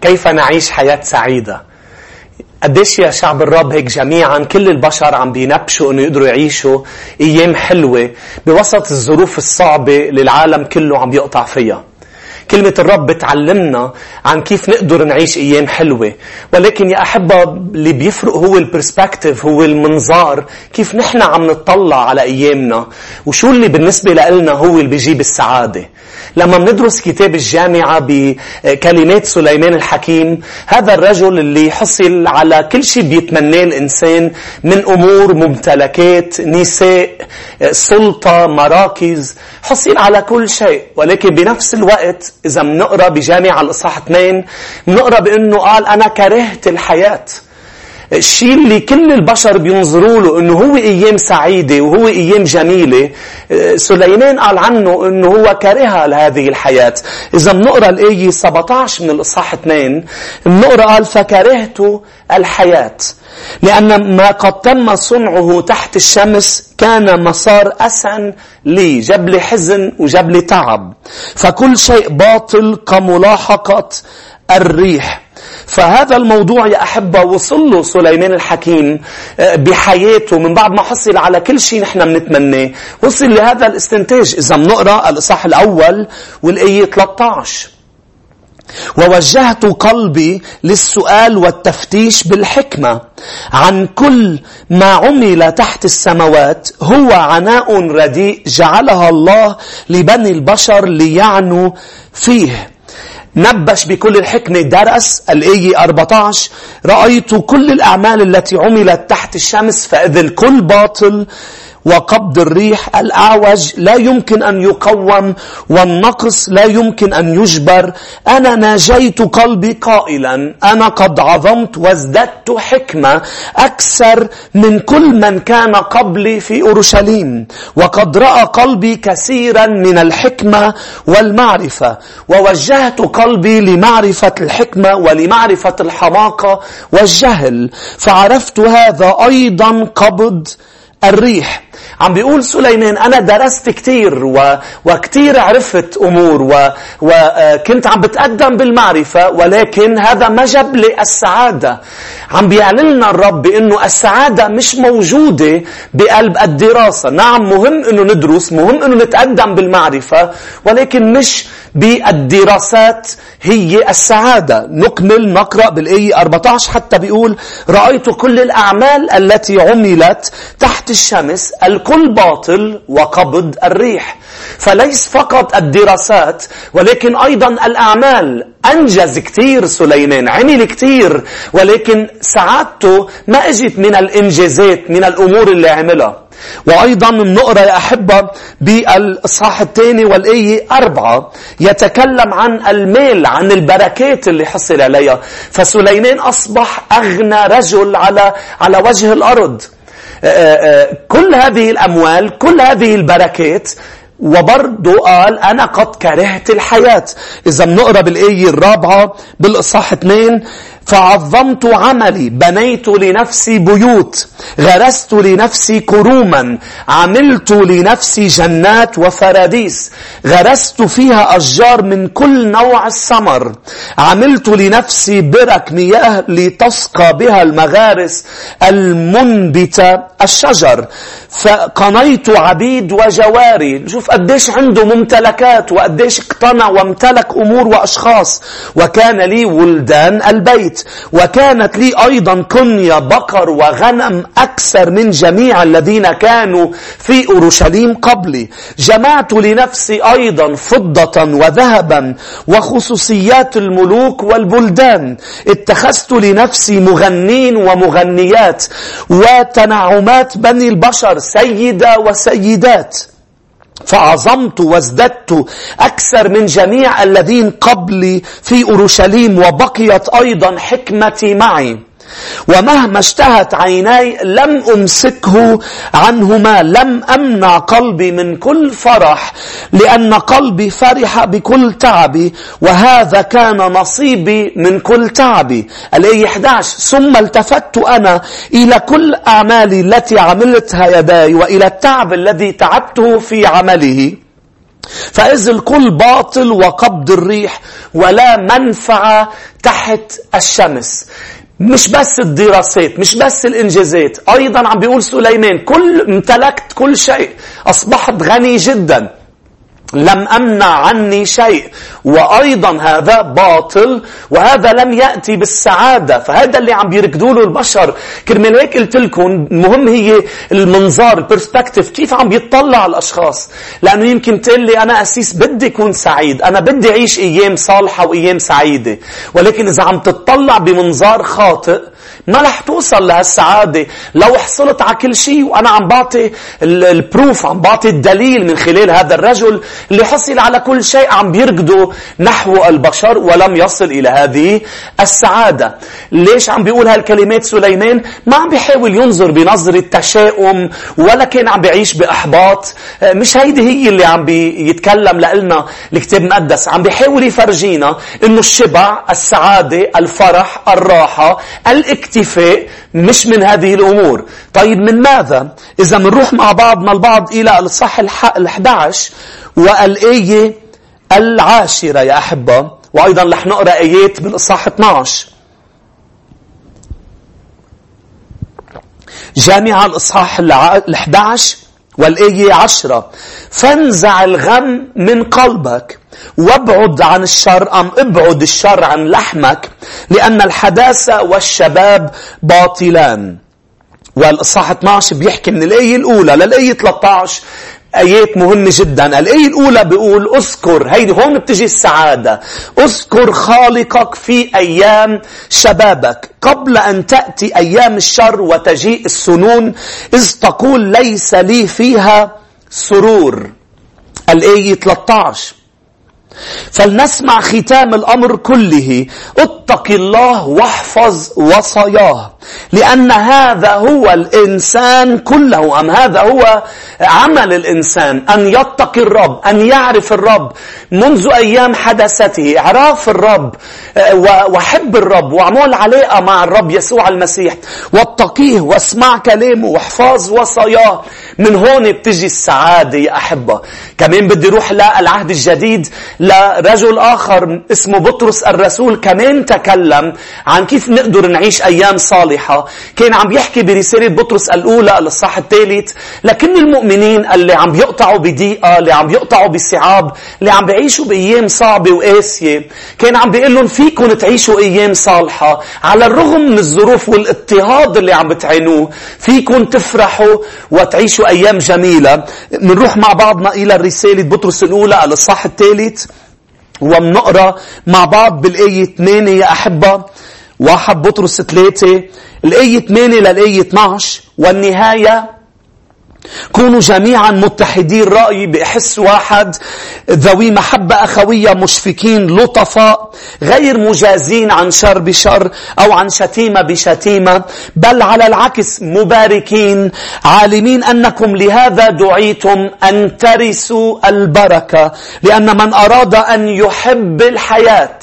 كيف نعيش حياة سعيدة قديش يا شعب الرب هيك جميعا كل البشر عم بينبشوا إنه يقدروا يعيشوا أيام حلوة بوسط الظروف الصعبة اللي العالم كله عم يقطع فيها. كلمة الرب بتعلمنا عن كيف نقدر نعيش أيام حلوة. ولكن يا أحبة اللي بيفرق هو البرسبكتيف هو المنظار كيف نحن عم نطلع على أيامنا. وشو اللي بالنسبة لنا هو اللي بيجيب السعادة. لما بندرس كتاب الجامعة بكلمات سليمان الحكيم هذا الرجل اللي حصل على كل شيء بيتمناه الإنسان من أمور ممتلكات نساء سلطة مراكز حصل على كل شيء. ولكن بنفس الوقت إذا بنقرأ بجامعة الإصحاح 2 بنقرأ بأنه قال أنا كرهت الحياة. الشيء اللي كل البشر بينظروا له إنه هو أيام سعيدة وهو أيام جميلة آه، سليمان قال عنه إنه هو كره لهذه الحياة. إذا بنقرأ الآية 17 من الإصحاح 2 بنقرأ قال فكرهت الحياة لأن ما قد تم صنعه تحت الشمس كان مسار أسن لي جاب لي حزن وجاب لي تعب. فكل شيء باطل كملاحقة الريح. فهذا الموضوع يا أحبة وصل له سليمان الحكيم آه، بحياته. من بعد ما حصل على كل شيء نحن بنتمناه وصل لهذا الاستنتاج. إذا بنقرأ الإصحاح الأول والآية 13 ووجهت قلبي للسؤال والتفتيش بالحكمة. عن كل ما عمل تحت السماوات هو عناء رديء جعلها الله لبني البشر ليعنوا فيه. نبش بكل الحكمة. درس الآية 14 رأيت كل الأعمال التي عملت تحت الشمس فإذ الكل باطل. وقبض الريح الأعوج لا يمكن أن يقوم والنقص لا يمكن أن يجبر. أنا ناجيت قلبي قائلا أنا قد عظمت وازددت حكمة أكثر من كل من كان قبلي في أورشليم. وقد رأى قلبي كثيرا من الحكمة والمعرفة. ووجهت قلبي لمعرفة الحكمة ولمعرفة الحماقة والجهل. فعرفت هذا أيضا قبض الريح. عم بيقول سليمان أنا درست كتير و... وكتير عرفت أمور و... وكنت عم بتقدم بالمعرفة ولكن هذا ما جاب لي السعادة عم بيعلن لنا الرب بأنه السعادة مش موجودة بقلب الدراسة. نعم مهم أنه ندرس مهم أنه نتقدم بالمعرفة ولكن مش بالدراسات هي السعادة. نكمل نقرأ بالآية 14 حتى بيقول رأيت كل الأعمال التي عملت تحت الشمس الكل باطل وقبض الريح. فليس فقط الدراسات ولكن أيضا الأعمال. أنجز كثير سليمان عمل كثير ولكن سعادته ما اجت من الإنجازات من الأمور اللي عملها. وأيضا بنقرأ يا أحبة بالإصحاح الثاني والآية أربعة يتكلم عن المال عن البركات اللي حصل عليها. فسليمان أصبح أغنى رجل على على وجه الأرض. آه، آه، آه، كل هذه الأموال كل هذه البركات وبرضه قال أنا قد كرهت الحياة. إذا بنقرأ بالآية الرابعة بالإصحاح 2 فعظمت عملي بنيت لنفسي بيوت غرست لنفسي كروما عملت لنفسي جنات وفراديس غرست فيها أشجار من كل نوع الثمر عملت لنفسي برك مياه لتسقى بها المغارس المنبتة الشجر. فقنيت عبيد وجواري. شوف قديش عنده ممتلكات وقديش اقتنع وامتلك أمور وأشخاص. وكان لي ولدان البيت. البيت. وكانت لي أيضا كنية بقر وغنم أكثر من جميع الذين كانوا في أورشليم قبلي. جمعت لنفسي أيضا فضة وذهبا وخصوصيات الملوك والبلدان. اتخذت لنفسي مغنين ومغنيات وتنعمات بني البشر سيدة وسيدات. فعظمت وازددت أكثر من جميع الذين قبلي في أورشليم وبقيت أيضا حكمتي معي. ومهما اشتهت عيناي لم أمسكه عنهما لم أمنع قلبي من كل فرح لأن قلبي فرح بكل تعبي وهذا كان نصيبي من كل تعبي. الآية 11 ثم التفت أنا إلى كل أعمالي التي عملتها يداي وإلى التعب الذي تعبته في عمله. فإذ الكل باطل وقبض الريح ولا منفعة تحت الشمس. مش بس الدراسات مش بس الإنجازات أيضا عم بيقول سليمان كل امتلكت كل شيء أصبحت غني جدا. لم أمنع عني شيء. وأيضا هذا باطل وهذا لم يأتي بالسعادة. فهذا اللي عم بيركدوا له البشر. كرمال هيك قلت لكم المهم هي المنظار البرسبكتيف كيف عم بيطلع الأشخاص. لأنه يمكن تقول لي أنا أسيس بدي أكون سعيد. أنا بدي أعيش أيام صالحة وأيام سعيدة. ولكن إذا عم تطلع بمنظار خاطئ ما رح توصل لهالسعادة. لو حصلت على كل شيء وأنا عم بعطي البروف عم بعطي الدليل من خلال هذا الرجل اللي حصل على كل شيء عم بيركضوا نحو البشر ولم يصل إلى هذه السعادة. ليش عم بيقول هالكلمات سليمان؟ ما عم بيحاول ينظر بنظرة تشاؤم ولا كان عم بيعيش بإحباط. مش هيدي هي اللي عم بيتكلم لنا الكتاب المقدس. عم بيحاول يفرجينا إنه الشبع السعادة الفرح الراحة الاكتفاء مش من هذه الأمور. طيب من ماذا؟ إذا منروح مع بعضنا البعض إلى الصح ال11 والآية العاشرة يا أحبة. وأيضا رح نقرأ آيات بالإصحاح 12 جامعة الإصحاح ال11 والآية عشرة. فانزع الغم من قلبك وابعد عن الشر أم ابعد الشر عن لحمك لأن الحداثة والشباب باطلان. والإصحاح 12 بيحكي من الآية الأولى للآية 13 آيات مهمة جدا. الآية الأولى بيقول أذكر هيدي هون بتجي السعادة. أذكر خالقك في أيام شبابك. قبل أن تأتي أيام الشر وتجيء السنون إذ تقول ليس لي فيها سرور. الآية 13 فلنسمع ختام الأمر كله. اتق الله واحفظ وصاياه لأن هذا هو الإنسان كله. أم هذا هو عمل الإنسان؟ أن يتقي الرب أن يعرف الرب منذ أيام حدثته. إعراف الرب آه، وحب الرب وعمول علاقة مع الرب يسوع المسيح. واتقيه واسمع كلامه واحفظ وصاياه من هون بتجي السعادة يا أحبة. كمان بدي روح للعهد الجديد لرجل آخر اسمه بطرس الرسول كمان تكلم عن كيف نقدر نعيش أيام صالحة. كان عم يحكي برسالة بطرس الأولى الصح الثالث. لكن المؤمنين اللي عم يقطعوا بضيقة اللي عم يقطعوا بصعاب اللي عم بيعيشوا بأيام صعبة وقاسية كان عم بيقول لهم فيكم تعيشوا أيام صالحة. على الرغم من الظروف والاضطهاد اللي عم بتعينوه فيكم تفرحوا وتعيشوا أيام جميلة. منروح مع بعضنا إلى الرسالة بطرس الأولى الصح الثالث. ومنقرأ مع بعض بالآية 8 يا أحبة. واحد بطرس 3 الآية 8 للآية 12 والنهاية كونوا جميعا متحدي الرأي بحس واحد ذوي محبة أخوية مشفكين لطفاء غير مجازين عن شر بشر أو عن شتيمة بشتيمة بل على العكس مباركين عالمين أنكم لهذا دعيتم أن ترثوا البركة لأن من أراد أن يحب الحياة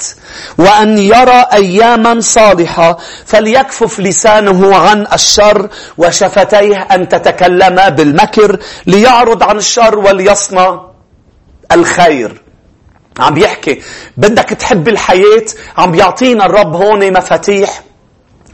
وأن يرى أياما صالحة فليكفف لسانه عن الشر وشفتيه أن تتكلم بالمكر ليعرض عن الشر وليصنع الخير. عم بيحكي بدك تحب الحياة عم بيعطينا الرب هون مفاتيح.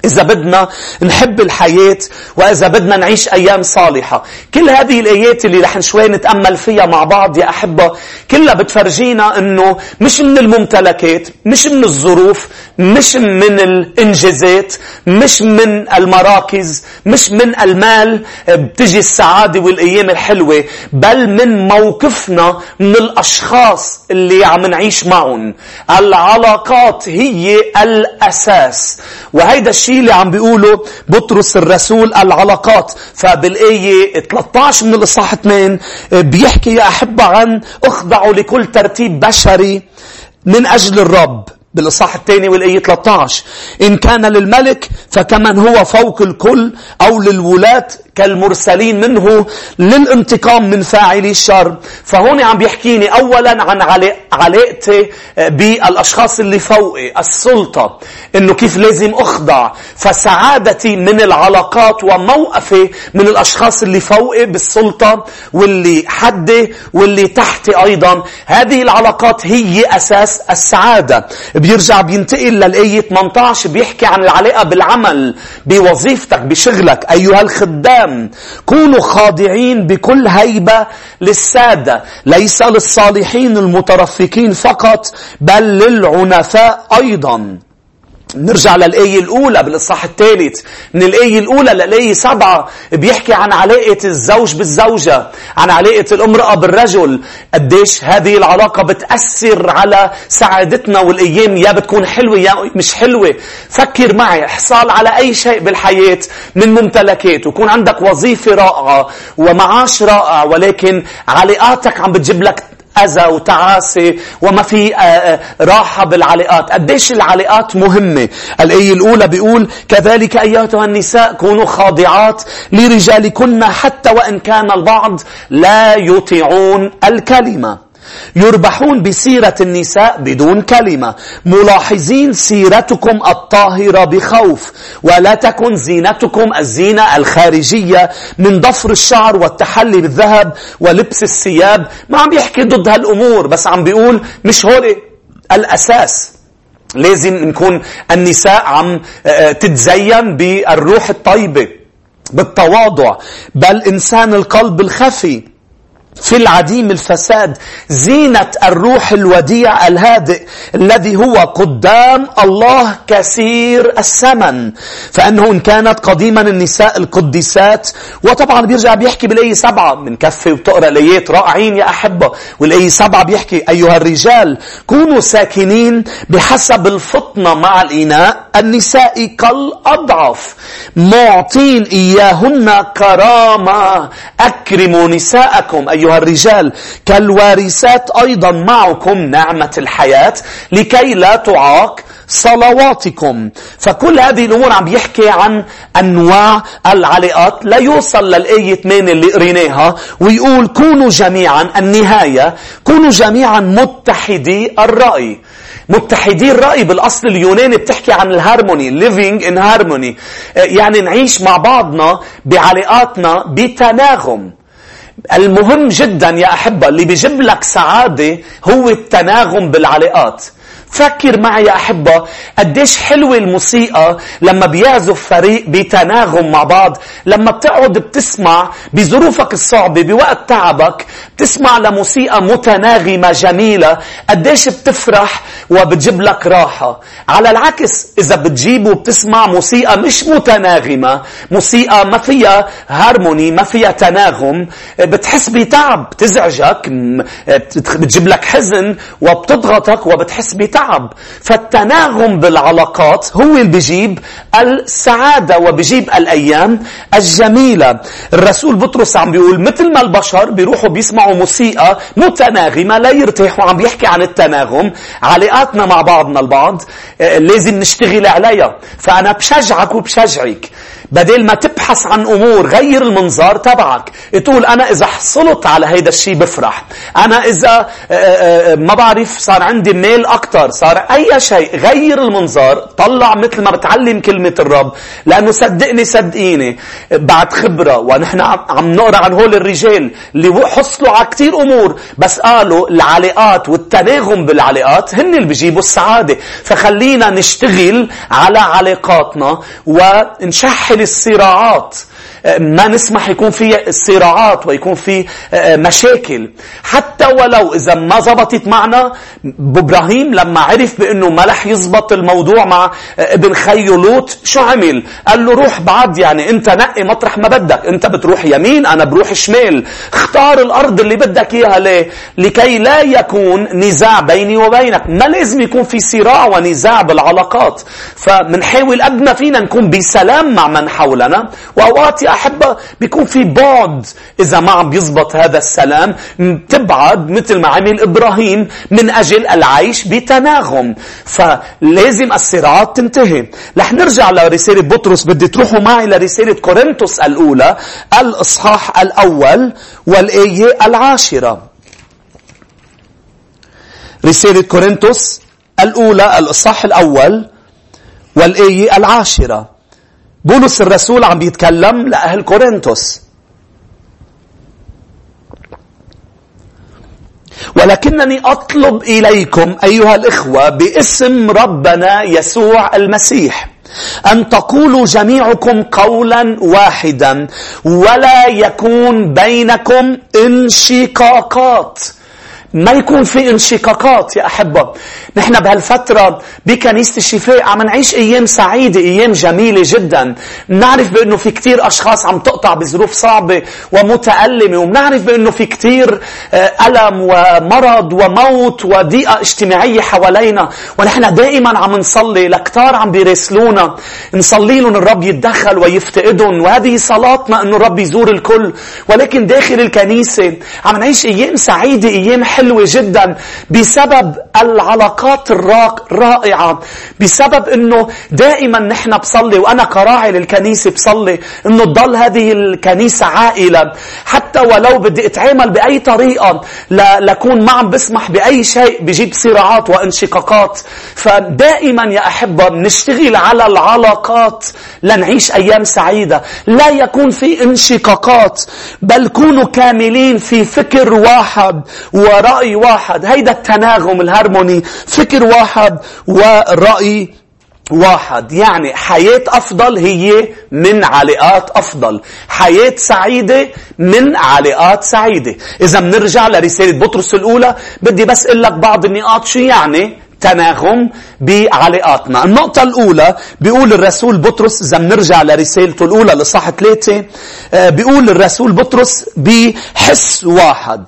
إذا بدنا نحب الحياة وإذا بدنا نعيش أيام صالحة. كل هذه الآيات اللي رح شوي نتأمل فيها مع بعض يا أحبة كلها بتفرجينا أنه مش من الممتلكات مش من الظروف مش من الإنجازات مش من المراكز مش من المال بتجي السعادة والأيام الحلوة بل من موقفنا من الأشخاص اللي عم نعيش معهم. العلاقات هي الأساس. وهيدا الشيء الشيء اللي عم بيقوله بطرس الرسول العلاقات. فبالآية 13 من الإصحاح 8 بيحكي يا أحبة عن اخضعوا لكل ترتيب بشري من أجل الرب. بالإصحاح الثاني والآية 13 إن كان للملك فكمن هو فوق الكل أو للولاة كالمرسلين منه للانتقام من فاعلي الشر. فهون عم بيحكيني أولا عن علاقتي بالأشخاص اللي فوقي السلطة إنه كيف لازم أخضع. فسعادتي من العلاقات وموقفي من الأشخاص اللي فوقي بالسلطة واللي حدي واللي تحتي أيضا. هذه العلاقات هي أساس السعادة. بيرجع بينتقل للآية 18 بيحكي عن العلاقة بالعمل بوظيفتك بشغلك. أيها الخدام كونوا خاضعين بكل هيبة للسادة. ليس للصالحين المترفقين فقط بل للعنفاء أيضا. نرجع للآية الأولى بالإصحاح الثالث. من الآية الأولى للآية سبعة بيحكي عن علاقة الزوج بالزوجة عن علاقة الامرأة بالرجل. قديش هذه العلاقة بتأثر على سعادتنا والأيام. يا بتكون حلوة يا مش حلوة. فكر معي احصال على أي شيء بالحياة من ممتلكات. ويكون عندك وظيفة رائعة ومعاش رائع ولكن علاقاتك عم بتجيب لك أذى وتعاسة وما في آه، آه، راحة بالعلاقات. قديش العلاقات مهمة؟ الآية الأولى بيقول كذلك أيتها النساء كونوا خاضعات لرجالكن حتى وإن كان البعض لا يطيعون الكلمة. يربحون بسيرة النساء بدون كلمة. ملاحظين سيرتكم الطاهرة بخوف ولا تكن زينتكم الزينة الخارجية. من ضفر الشعر والتحلي بالذهب ولبس الثياب ما عم بيحكي ضد هالأمور بس عم بيقول مش هول الأساس. لازم نكون النساء عم آه، آه، تتزين بالروح الطيبة بالتواضع. بل إنسان القلب الخفي في العديم الفساد زينة الروح الوديع الهادئ الذي هو قدام الله كثير الثمن فأنه إن كانت قديما النساء القديسات وطبعا بيرجع بيحكي بالأي سبعة من كفة وتقرأ الآيات رائعين يا أحبة والأي سبعة بيحكي أيها الرجال كونوا ساكنين بحسب الفطنة مع الإناء النساء كالأضعف. معطين إياهن كرامة أكرموا نساءكم أيها الرجال كالوارثات أيضا معكم نعمة الحياة لكي لا تعاق صلواتكم. فكل هذه الأمور عم يحكي عن أنواع العلاقات. لا يوصل للآية 8 اللي قريناها ويقول كونوا جميعا النهاية كونوا جميعا متحدي الرأي. متحدي الرأي بالأصل اليوناني بتحكي عن الهارموني living in harmony. يعني نعيش مع بعضنا بعلاقاتنا بتناغم. المهم جدا يا أحبة اللي بيجيب لك سعادة هو التناغم بالعلاقات. فكر معي يا أحبة قديش حلوة الموسيقى لما بيعزف فريق بتناغم مع بعض لما بتقعد بتسمع بظروفك الصعبة بوقت تعبك بتسمع لموسيقى متناغمة جميلة. قديش بتفرح وبتجيب لك راحة. على العكس إذا بتجيب وبتسمع موسيقى مش متناغمة موسيقى ما فيها هارموني ما فيها تناغم بتحس بتعب بتزعجك بتجيب لك حزن وبتضغطك وبتحس بتعب. تعب فالتناغم بالعلاقات هو اللي بيجيب السعادة وبيجيب الأيام الجميلة. الرسول بطرس عم بيقول مثل ما البشر بيروحوا بيسمعوا موسيقى متناغمة لا يرتاحوا عم بيحكي عن التناغم. علاقاتنا مع بعضنا البعض آه، لازم نشتغل عليها. فأنا بشجعك وبشجعك. بدل ما تبحث عن أمور غير المنظار تبعك. تقول أنا إذا حصلت على هيدا الشيء بفرح. أنا إذا آه، آه، آه، ما بعرف صار عندي ميل أكثر صار أي شيء غير المنظار طلع مثل ما بتعلم كلمة الرب. لأنه صدقني صدقيني بعد خبرة ونحن عم نقرأ عن هول الرجال اللي حصلوا على كثير أمور. بس قالوا العلاقات والتناغم بالعلاقات هن اللي بيجيبوا السعادة. فخلينا نشتغل على علاقاتنا ونشحن الصراعات ما نسمح يكون في صراعات ويكون في آه، مشاكل. حتى ولو إذا ما زبطت معنا بإبراهيم لما عرف بأنه ما رح يزبط الموضوع مع آه، ابن خيه لوط شو عمل؟ قال له روح بعد يعني أنت نقي مطرح ما بدك. أنت بتروح يمين أنا بروح شمال. اختار الأرض اللي بدك إياها. ليه؟ لكي لا يكون نزاع بيني وبينك. ما لازم يكون في صراع ونزاع بالعلاقات. فمنحاول قد ما فينا نكون بسلام مع من حولنا. وأوقات يا أحبة بيكون في بعد إذا ما عم بيزبط هذا السلام تبعد مثل ما عمل إبراهيم من أجل العيش بتناغم. فلازم الصراعات تنتهي. رح نرجع لرسالة بطرس بدي تروحوا معي لرسالة كورنثوس الأولى الإصحاح الأول والآية العاشرة. رسالة كورنثوس الأولى الإصحاح الأول والآية العاشرة. بولس الرسول عم بيتكلم لأهل كورنثوس. ولكنني أطلب إليكم أيها الإخوة باسم ربنا يسوع المسيح أن تقولوا جميعكم قولا واحدا ولا يكون بينكم انشقاقات. ما يكون في انشقاقات يا أحبة. نحن بهالفترة بكنيسة الشفاء عم نعيش أيام سعيدة أيام جميلة جدا. بنعرف بأنه في كتير أشخاص عم تقطع بظروف صعبة ومتألمة وبنعرف بأنه في كتير آه، ألم ومرض وموت وضيقة اجتماعية حوالينا. ونحن دائما عم نصلي لكتار عم بيرسلونا نصلي لهم الرب يتدخل ويفتقدهم. وهذه صلاتنا أنه الرب يزور الكل. ولكن داخل الكنيسة عم نعيش أيام سعيدة أيام حلوة. جدا بسبب العلاقات الرائعة بسبب إنه دائما نحن بصلي وأنا كراعي للكنيسة بصلي إنه تضل هذه الكنيسة عائلة. حتى ولو بدي أتعامل بأي طريقة لكون ما عم بسمح بأي شيء بجيب صراعات وانشقاقات. فدائما يا أحبة بنشتغل على العلاقات لنعيش أيام سعيدة. لا يكون في انشقاقات بل كونوا كاملين في فكر واحد ورأي رأي واحد. هيدا التناغم الهرموني فكر واحد ورأي واحد. يعني حياة أفضل هي من علاقات أفضل. حياة سعيدة من علاقات سعيدة. إذا بنرجع لرسالة بطرس الأولى بدي بس أقول لك بعض النقاط شو يعني تناغم بعلاقاتنا. النقطة الأولى بيقول الرسول بطرس إذا بنرجع لرسالته الأولى لصح ثلاثة آه، بيقول الرسول بطرس بحس واحد.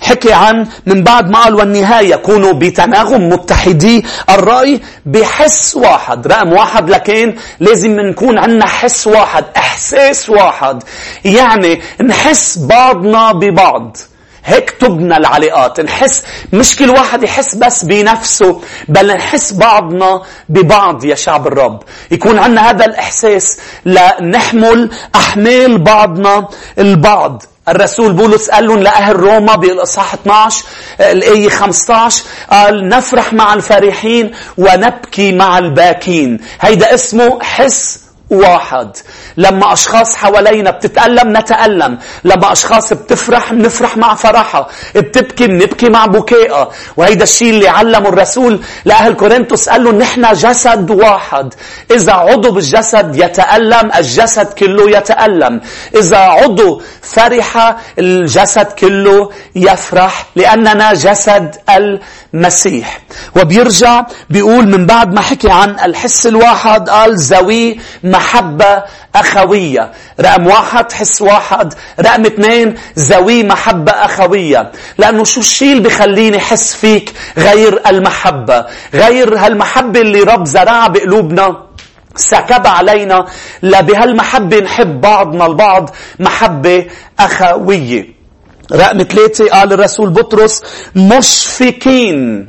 حكي عن من بعد ما قال والنهاية كونوا بتناغم متحدي. الرأي بحس واحد رقم واحد لكن لازم نكون عندنا حس واحد إحساس واحد. يعني نحس بعضنا ببعض. هيك تبنى العلاقات. نحس مش كل واحد يحس بس بنفسه بل نحس بعضنا ببعض يا شعب الرب. يكون عندنا هذا الإحساس. لنحمل أحمال بعضنا البعض. الرسول بولس قال لهم لأهل روما بالإصحاح 12 الآية 15 قال نفرح مع الفرحين ونبكي مع الباكين. هيدا اسمه حس واحد. لما أشخاص حوالينا بتتألم نتألم. لما أشخاص بتفرح بنفرح مع فرحها بتبكي بنبكي مع بكائها وهيدا الشيء اللي علمه الرسول لأهل كورنثوس قال له نحن جسد واحد. إذا عضو بالجسد يتألم الجسد كله يتألم. إذا عضو فرح الجسد كله يفرح لأننا جسد المسيح. وبيرجع بيقول من بعد ما حكي عن الحس الواحد قال زوي محبة أخوية. رقم واحد حس واحد. رقم اثنين زوي محبة أخوية. لأنه شو الشيء اللي بخليني حس فيك غير المحبة؟ غير هالمحبة اللي رب زرعها بقلوبنا. سكب علينا. لبهالمحبة نحب بعضنا البعض محبة أخوية. رقم ثلاثة قال الرسول بطرس مشفقين.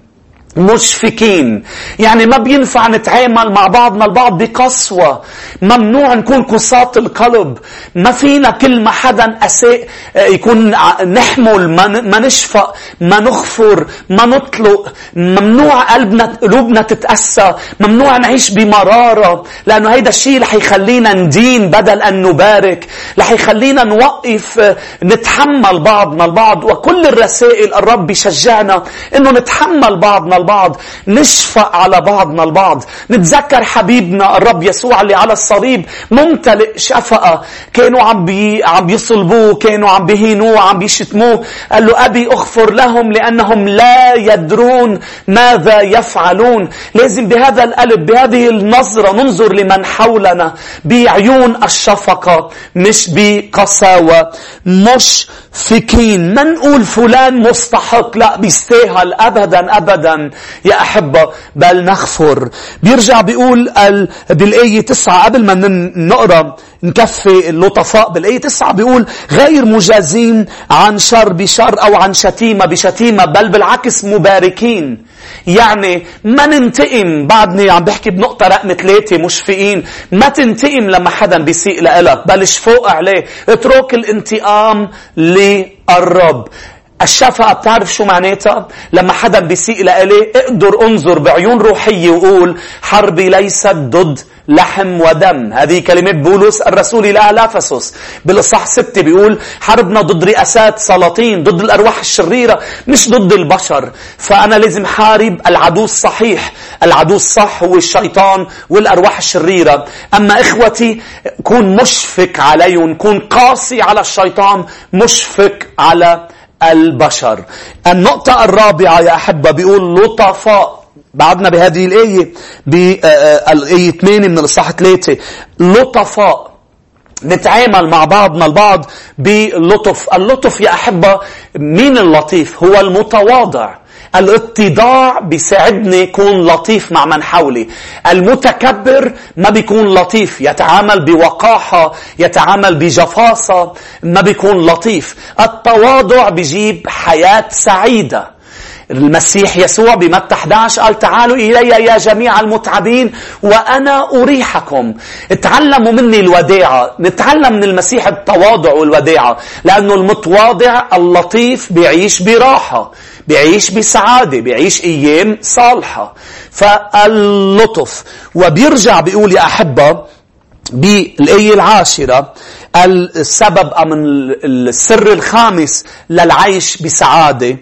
مشفكين يعني ما بينفع نتعامل مع بعضنا البعض بقسوة. ممنوع نكون قساة القلب. ما فينا كل ما حدا أساء آه، يكون نحمل ما نشفق ما نغفر ما نطلق. ممنوع قلبنا قلوبنا تتأسى. ممنوع نعيش بمرارة. لأنه هيدا الشيء رح يخلينا ندين بدل أن نبارك. رح يخلينا نوقف آه، نتحمل بعضنا البعض. وكل الرسائل الرب يشجعنا أنه نتحمل بعضنا البعض. البعض نشفق على بعضنا البعض. نتذكر حبيبنا الرب يسوع اللي على الصليب ممتلئ شفقة. كانوا عم بي عم بيصلبوه كانوا عم بيهينوه عم بيشتموه. قال له أبي أغفر لهم لأنهم لا يدرون ماذا يفعلون. لازم بهذا القلب بهذه النظرة ننظر لمن حولنا. بعيون الشفقة مش بقساوة مش منفكين ما نقول فلان مستحق؟ لا بيستاهل. أبدا أبدا. يا أحبة بل نغفر بيرجع بيقول بالآية تسعة قبل ما نقرأ نكفي اللطفاء. بالآية تسعة بيقول غير مجازين عن شر بشر أو عن شتيمة بشتيمة بل بالعكس مباركين. يعني ما ننتقم بعدني عم بحكي بنقطة رقم ثلاثة مشفقين ما تنتقم لما حدا بيسيء لإلك بل فوق عليه. اترك الانتقام للرب. الشفقة بتعرف شو معناتها؟ لما حدا بيسيء لإلي أقدر انظر بعيون روحية وقول حربي ليست ضد لحم ودم. هذه كلمة بولس الرسول إلى أهل أفسس بالإصحاح ستة بيقول حربنا ضد رئاسات سلاطين ضد الأرواح الشريرة مش ضد البشر. فأنا لازم حارب العدو الصحيح. العدو الصح هو الشيطان والأرواح الشريرة. أما إخوتي كون مشفق عليهم كون قاسي على الشيطان مشفق على البشر. النقطة الرابعة يا أحبة بيقول لطفاء. بعدنا بهذه الآية بالآية 8 من الإصحاح 3 لطفاء. نتعامل مع بعضنا البعض بلطف. اللطف يا أحبة مين اللطيف هو المتواضع. الاتضاع بيساعدني يكون لطيف مع من حولي. المتكبر ما بيكون لطيف يتعامل بوقاحة يتعامل بجفاصة ما بيكون لطيف. التواضع بيجيب حياة سعيدة. المسيح يسوع بمتى 11 قال تعالوا إلي يا جميع المتعبين وأنا أريحكم. تعلموا مني الوداعة نتعلم من المسيح التواضع والوداعة لأنه المتواضع اللطيف بيعيش براحة بيعيش بسعادة بيعيش أيام صالحة. فاللطف وبيرجع بيقول يا أحبة بالآية العاشرة السبب من السر الخامس للعيش بسعادة.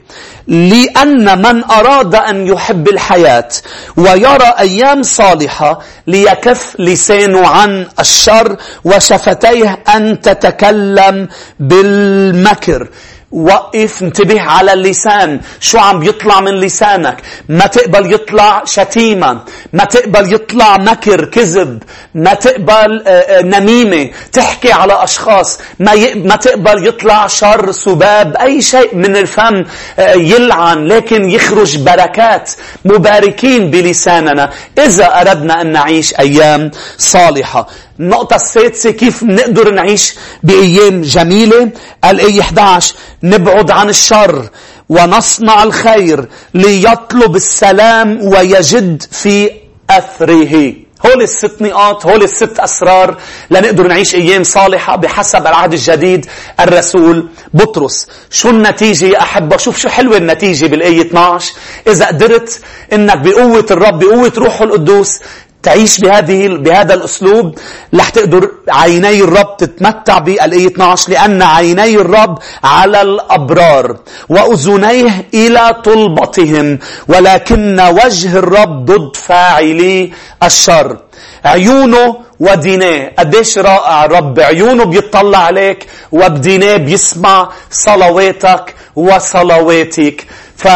لأن من أراد أن يحب الحياة ويرى أيام صالحة ليكف لسانه عن الشر وشفتيه أن تتكلم بالمكر. وقف انتبه على اللسان. شو عم بيطلع من لسانك؟ ما تقبل يطلع شتيمة. ما تقبل يطلع مكر كذب. ما تقبل آه، آه، نميمة. تحكي على أشخاص. ما, ما تقبل يطلع شر سباب أي شيء من الفم آه، يلعن. لكن يخرج بركات. مباركين بلساننا. إذا أردنا أن نعيش أيام صالحة. النقطة السادسة كيف نقدر نعيش بأيام جميلة؟ الآية 11 نبعد عن الشر ونصنع الخير ليطلب السلام ويجد في أثره. هول الست نقاط هول الست أسرار لنقدر نعيش أيام صالحة بحسب العهد الجديد. الرسول بطرس شو النتيجة يا أحبة؟ شوف شو حلوة النتيجة بالآية 12 إذا قدرت إنك بقوة الرب بقوة روحه القدوس تعيش بهذه بهذا الأسلوب رح تقدر عيني الرب تتمتع بالآية 12 لأن عيني الرب على الأبرار وأذنيه إلى طلبتهم ولكن وجه الرب ضد فاعلي الشر. عيونه وديناه قديش رائع الرب عيونه بيطلع عليك وبديناه بيسمع صلواتك وصلواتك. ف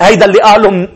هيدا اللي قالوا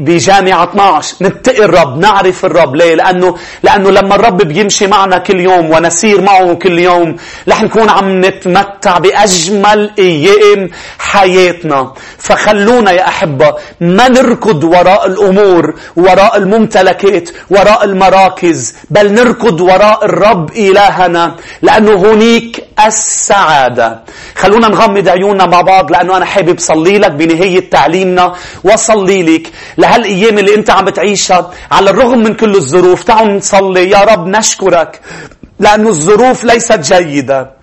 بجامعة 12 نتقي الرب نعرف الرب. ليه؟ لأنه لأنه لما الرب بيمشي معنا كل يوم ونسير معه كل يوم رح نكون عم نتمتع بأجمل أيام حياتنا. فخلونا يا أحبة ما نركض وراء الأمور وراء الممتلكات وراء المراكز بل نركض وراء الرب إلهنا لأنه هنيك السعادة. خلونا نغمض عيوننا مع بعض لأنه أنا حابب صلي لك بنهاية تعليمنا. وصلي لك لهالأيام اللي أنت عم بتعيشها. على الرغم من كل الظروف تعالوا نصلي. يا رب نشكرك لأن الظروف ليست جيدة.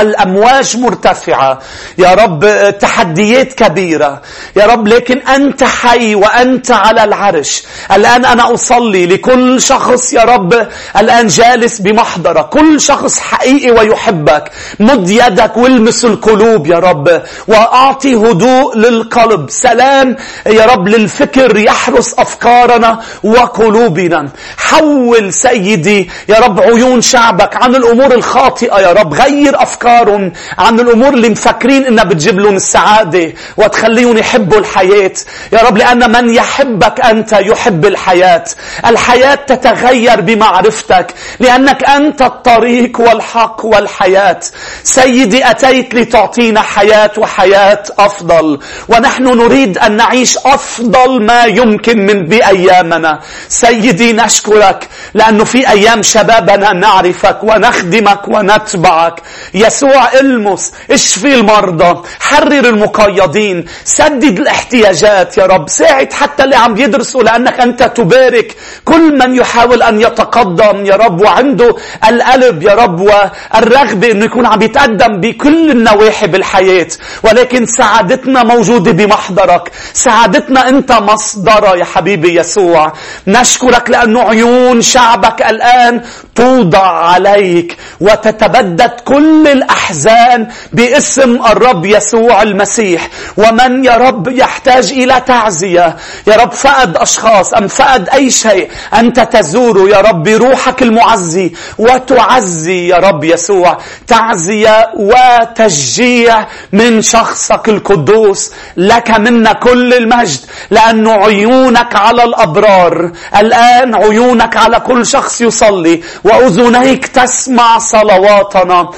الأمواج مرتفعة. يا رب تحديات كبيرة. يا رب لكن أنت حي وأنت على العرش. الآن أنا أصلي لكل شخص يا رب الآن جالس بمحضرك كل شخص حقيقي ويحبك. مد يدك والمس القلوب يا رب وأعطي هدوء للقلب. سلام يا رب للفكر يحرس أفكارنا وقلوبنا. حول سيدي يا رب عيون شعبك عن الأمور الخاطئة يا رب. غير أفكار أفكارهم عن الأمور اللي مفكرين إنها بتجيب لهم السعادة وتخليهم يحبوا الحياة. يا رب لأن من يحبك أنت يحب الحياة. الحياة تتغير بمعرفتك لأنك أنت الطريق والحق والحياة. سيدي أتيت لتعطينا حياة وحياة أفضل ونحن نريد أن نعيش أفضل ما يمكن من بأيامنا. سيدي نشكرك لأنه في أيام شبابنا نعرفك ونخدمك ونتبعك. يسوع المس اشفي المرضى؟ حرر المقيدين سدد الاحتياجات يا رب ساعد حتى اللي عم يدرسوا لأنك أنت تبارك. كل من يحاول أن يتقدم يا رب وعنده القلب يا رب والرغبة أنه يكون عم يتقدم بكل النواحي بالحياة. ولكن سعادتنا موجودة بمحضرك. سعادتنا أنت مصدرها يا حبيبي يسوع. نشكرك لأنه عيون شعبك الآن توضع عليك وتتبدد كل الأحزان باسم الرب يسوع المسيح. ومن يا رب يحتاج إلى تعزية؟ يا رب فقد أشخاص أم فقد أي شيء. أنت تزوره يا رب بروحك المعزي وتعزي يا رب يسوع. تعزية وتشجيع من شخصك القدوس. لك منا كل المجد لأن عيونك على الأبرار. الآن عيونك على كل شخص يصلي وأذنيك تسمع صلواتنا.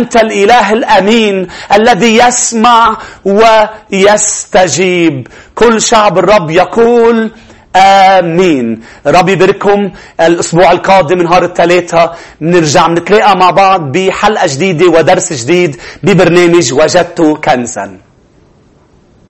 وأنت الإله الأمين الذي يسمع ويستجيب. كل شعب الرب يقول آمين. رب يبارككم الأسبوع القادم نهار الثلاثاء بنرجع نتلاقى مع بعض بحلقة جديدة ودرس جديد ببرنامج وجدت كنزا.